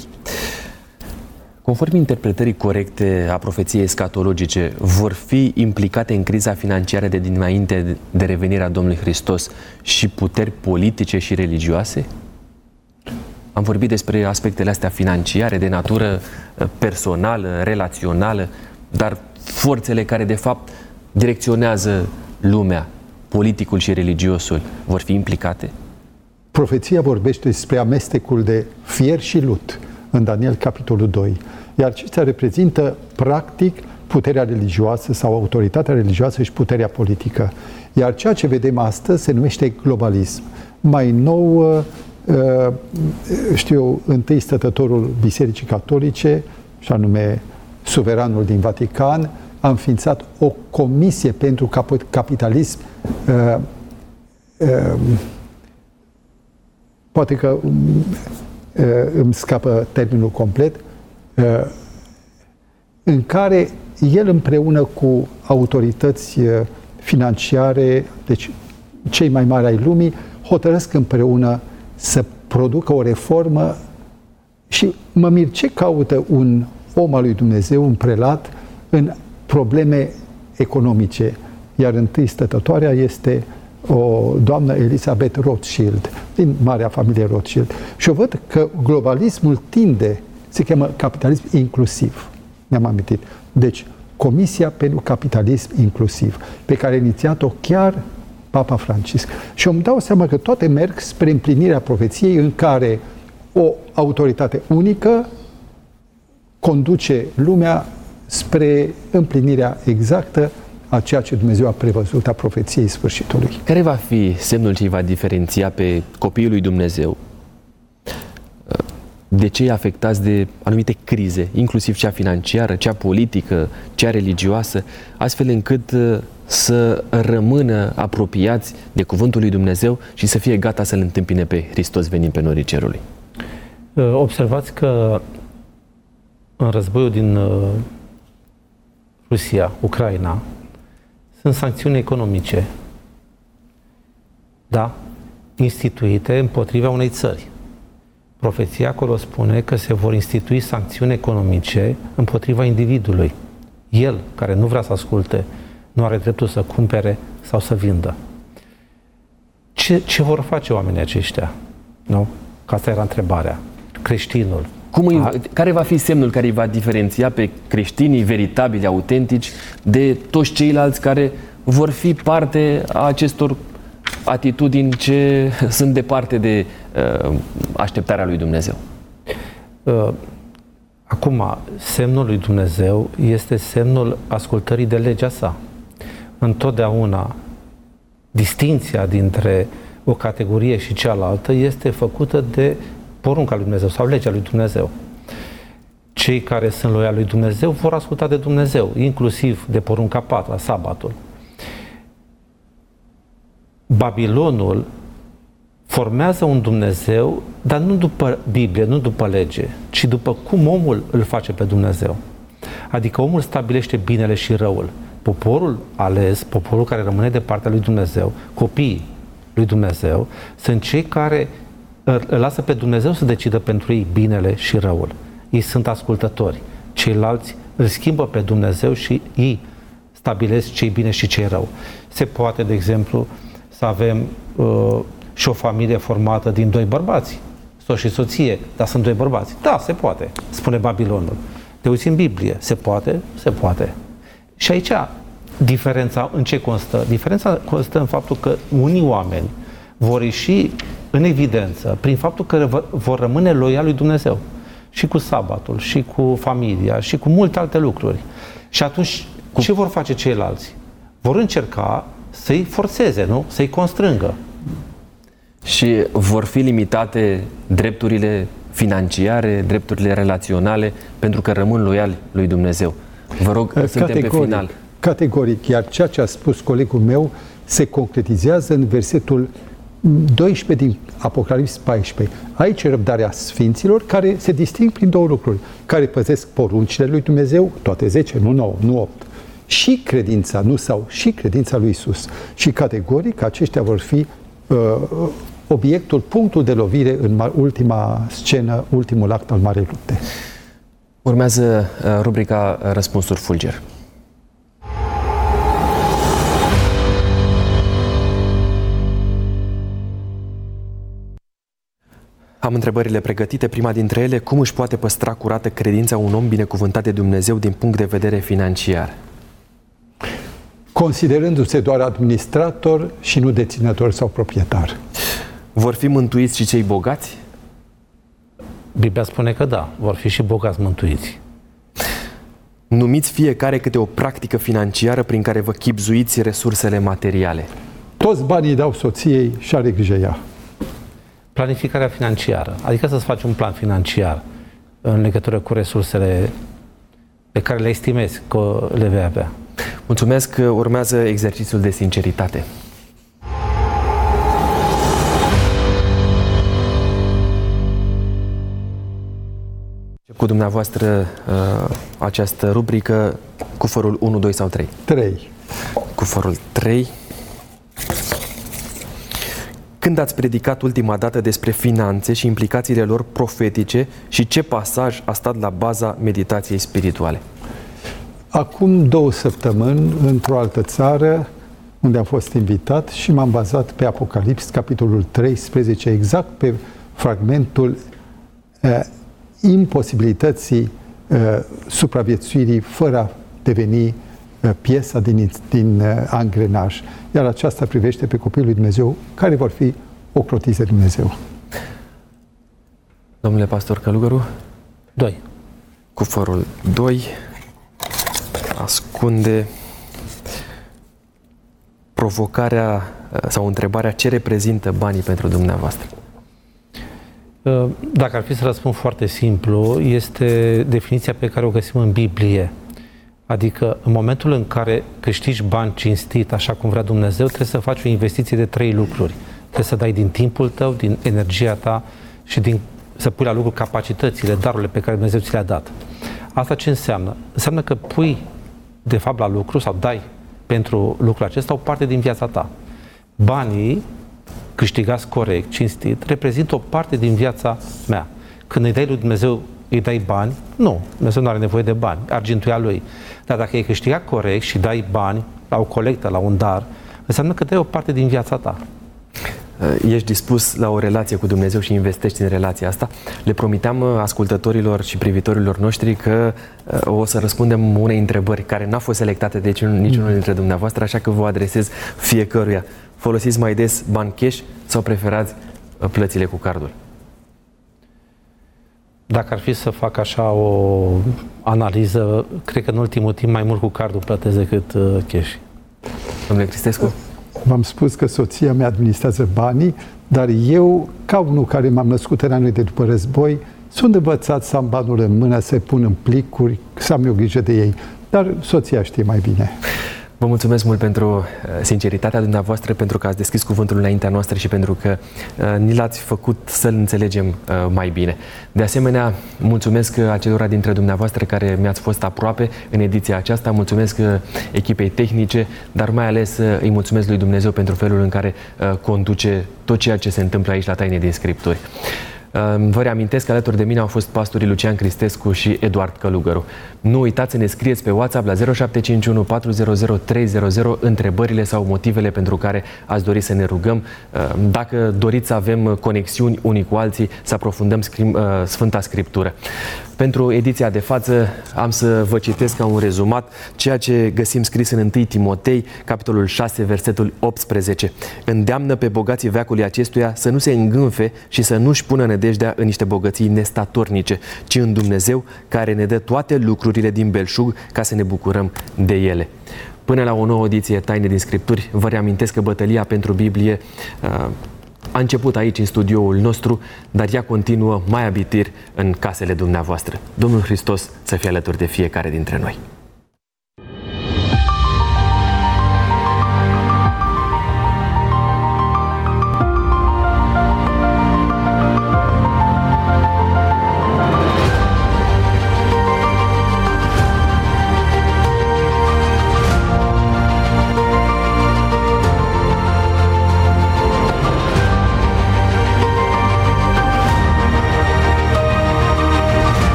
Conform interpretării corecte a profeției escatologice, vor fi implicate în criza financiară de dinainte de revenirea Domnului Hristos și puteri politice și religioase? Am vorbit despre aspectele astea financiare, de natură eh, personală, relațională, dar forțele care de fapt direcționează lumea, politicul și religiosul, vor fi implicate? Profeția vorbește despre amestecul de fier și lut în Daniel capitolul 2. Iar acestea reprezintă practic puterea religioasă sau autoritatea religioasă și puterea politică. Iar ceea ce vedem astăzi se numește globalism. Mai nou, uh, uh, știu eu, întâi stătătorul Bisericii Catolice, și anume suveranul din Vatican, a înființat o comisie pentru cap- capitalism uh, uh, poate că um, uh, îmi scapă termenul complet, uh, în care el împreună cu autorități uh, financiare, deci cei mai mari ai lumii, hotărăsc împreună să producă o reformă și mă mir ce caută un om al lui Dumnezeu, un prelat, în probleme economice. Iar întâi stătătoarea este o doamnă Elizabeth Rothschild, din marea familie Rothschild. Și eu văd că globalismul tinde, se cheamă capitalism inclusiv. Mi-am amintit. Deci, Comisia pentru Capitalism Inclusiv, pe care a inițiat-o chiar Papa Francisc. Și eu îmi dau seama că toate merg spre împlinirea profeției în care o autoritate unică conduce lumea spre împlinirea exactă a ceea ce Dumnezeu a prevăzut a profeției sfârșitului. Care va fi semnul ce îi va diferenția pe copiii lui Dumnezeu de cei afectați de anumite crize, inclusiv cea financiară, cea politică, cea religioasă, astfel încât uh, să rămână apropiați de Cuvântul lui Dumnezeu și să fie gata să-L întâmpine pe Hristos venind pe norii cerului. Uh, Observați că în războiul din uh, Rusia, Ucraina, sunt sancțiuni economice, da, instituite împotriva unei țări. Profeția acolo spune că se vor institui sancțiuni economice împotriva individului. El, care nu vrea să asculte, nu are dreptul să cumpere sau să vindă. Ce, ce vor face oamenii aceștia? Nu? Că asta era întrebarea. Creștinul. Cum îi, care va fi semnul care îi va diferenția pe creștinii veritabili, autentici, de toți ceilalți care vor fi parte a acestor atitudini ce sunt departe de uh, așteptarea lui Dumnezeu? Uh, acum, semnul lui Dumnezeu este semnul ascultării de legea sa. Întotdeauna distinția dintre o categorie și cealaltă este făcută de porunca lui Dumnezeu sau legea lui Dumnezeu. Cei care sunt loiali lui Dumnezeu vor asculta de Dumnezeu, inclusiv de porunca patra, sabatul. Babilonul formează un Dumnezeu, dar nu după Biblie, nu după lege, ci după cum omul îl face pe Dumnezeu. Adică omul stabilește binele și răul. Poporul ales, poporul care rămâne de partea lui Dumnezeu, copiii lui Dumnezeu, sunt cei care îl lasă pe Dumnezeu să decidă pentru ei binele și răul. Ei sunt ascultători. Ceilalți îl schimbă pe Dumnezeu și ei stabilesc ce bine și ce rău. Se poate, de exemplu, să avem uh, și o familie formată din doi bărbați, soț și soție, dar sunt doi bărbați. Da, se poate, spune Babilonul. Te uiți în Biblie, se poate? Se poate. Și aici, diferența în ce constă? Diferența constă în faptul că unii oameni vor ieși în evidență prin faptul că vor rămâne loiali lui Dumnezeu și cu sabatul, și cu familia, și cu multe alte lucruri. Și atunci, cu... ce vor face ceilalți? Vor încerca să-i forțeze, nu? Să-i constrângă. Și vor fi limitate drepturile financiare, drepturile relaționale, pentru că rămân loiali lui Dumnezeu. Vă rog, categoric, suntem pe final. Categoric, iar ceea ce a spus colegul meu se concretizează în versetul 12 din Apocalips 14. Aici e răbdarea Sfinților care se disting prin două lucruri. Care păzesc poruncile lui Dumnezeu, toate 10, nu 9, nu 8. Și credința, nu sau, și credința lui Isus. Și categoric aceștia vor fi uh, obiectul, punctul de lovire în ultima scenă, ultimul act al Marei Lupte. Urmează uh, rubrica Răspunsuri Fulger. Am întrebările pregătite. Prima dintre ele, cum își poate păstra curată credința un om binecuvântat de Dumnezeu din punct de vedere financiar? Considerându-se doar administrator și nu deținător sau proprietar. Vor fi mântuiți și cei bogați? Biblia spune că da, vor fi și bogați mântuiți. Numiți fiecare câte o practică financiară prin care vă chipzuiți resursele materiale. Toți banii dau soției și are grijă ea planificarea financiară, adică să-ți faci un plan financiar în legătură cu resursele pe care le estimezi că le vei avea. Mulțumesc. Urmează exercițiul de sinceritate. Cu dumneavoastră uh, această rubrică cu forul 1, 2 sau 3? 3. Cu forul 3. Când ați predicat ultima dată despre finanțe și implicațiile lor profetice și ce pasaj a stat la baza meditației spirituale? Acum două săptămâni, într-o altă țară, unde am fost invitat și m-am bazat pe Apocalips, capitolul 13, exact pe fragmentul uh, imposibilității uh, supraviețuirii fără a deveni uh, piesa din, din uh, angrenaj iar aceasta privește pe copilul lui Dumnezeu, care vor fi ocrotiți de Dumnezeu. Domnule pastor Călugăru? 2. Cuforul 2 ascunde provocarea sau întrebarea ce reprezintă banii pentru dumneavoastră? Dacă ar fi să răspund foarte simplu, este definiția pe care o găsim în Biblie. Adică în momentul în care câștigi bani cinstit, așa cum vrea Dumnezeu, trebuie să faci o investiție de trei lucruri. Trebuie să dai din timpul tău, din energia ta și din, să pui la lucru capacitățile, darurile pe care Dumnezeu ți le-a dat. Asta ce înseamnă? Înseamnă că pui, de fapt, la lucru sau dai pentru lucrul acesta o parte din viața ta. Banii câștigați corect, cinstit, reprezintă o parte din viața mea. Când îi dai lui Dumnezeu, îi dai bani? Nu, Dumnezeu nu are nevoie de bani, argintuia lui. Dar dacă ai câștigat corect și dai bani la o colectă, la un dar, înseamnă că dai o parte din viața ta. Uh, ești dispus la o relație cu Dumnezeu și investești în relația asta. Le promiteam uh, ascultătorilor și privitorilor noștri că uh, o să răspundem unei întrebări care n-a fost selectate de niciunul dintre dumneavoastră, așa că vă adresez fiecăruia. Folosiți mai des bani cash sau preferați plățile cu cardul? Dacă ar fi să fac așa o analiză, cred că în ultimul timp mai mult cu cardul plătesc decât cash. Domnule Cristescu? V-am spus că soția mea administrează banii, dar eu, ca unul care m-am născut în anul de după război, sunt învățat să am banul în mână, să pun în plicuri, să am eu grijă de ei. Dar soția știe mai bine. Vă mulțumesc mult pentru uh, sinceritatea dumneavoastră, pentru că ați deschis cuvântul înaintea noastră și pentru că uh, ni l-ați făcut să-l înțelegem uh, mai bine. De asemenea, mulțumesc acelora dintre dumneavoastră care mi-ați fost aproape în ediția aceasta, mulțumesc echipei tehnice, dar mai ales îi mulțumesc lui Dumnezeu pentru felul în care conduce tot ceea ce se întâmplă aici la Taine din Scripturi. Vă reamintesc că alături de mine au fost pastorii Lucian Cristescu și Eduard Călugăru. Nu uitați să ne scrieți pe WhatsApp la 0751 400 300 întrebările sau motivele pentru care ați dori să ne rugăm. Dacă doriți să avem conexiuni unii cu alții, să aprofundăm Sfânta Scriptură. Pentru ediția de față am să vă citesc ca un rezumat ceea ce găsim scris în 1 Timotei, capitolul 6, versetul 18. Îndeamnă pe bogații veacului acestuia să nu se îngânfe și să nu-și pună nădejdea în niște bogății nestatornice, ci în Dumnezeu care ne dă toate lucrurile din belșug ca să ne bucurăm de ele. Până la o nouă ediție Taine din Scripturi, vă reamintesc că bătălia pentru Biblie uh, a început aici, în studioul nostru, dar ea continuă mai abitir în casele dumneavoastră. Domnul Hristos să fie alături de fiecare dintre noi.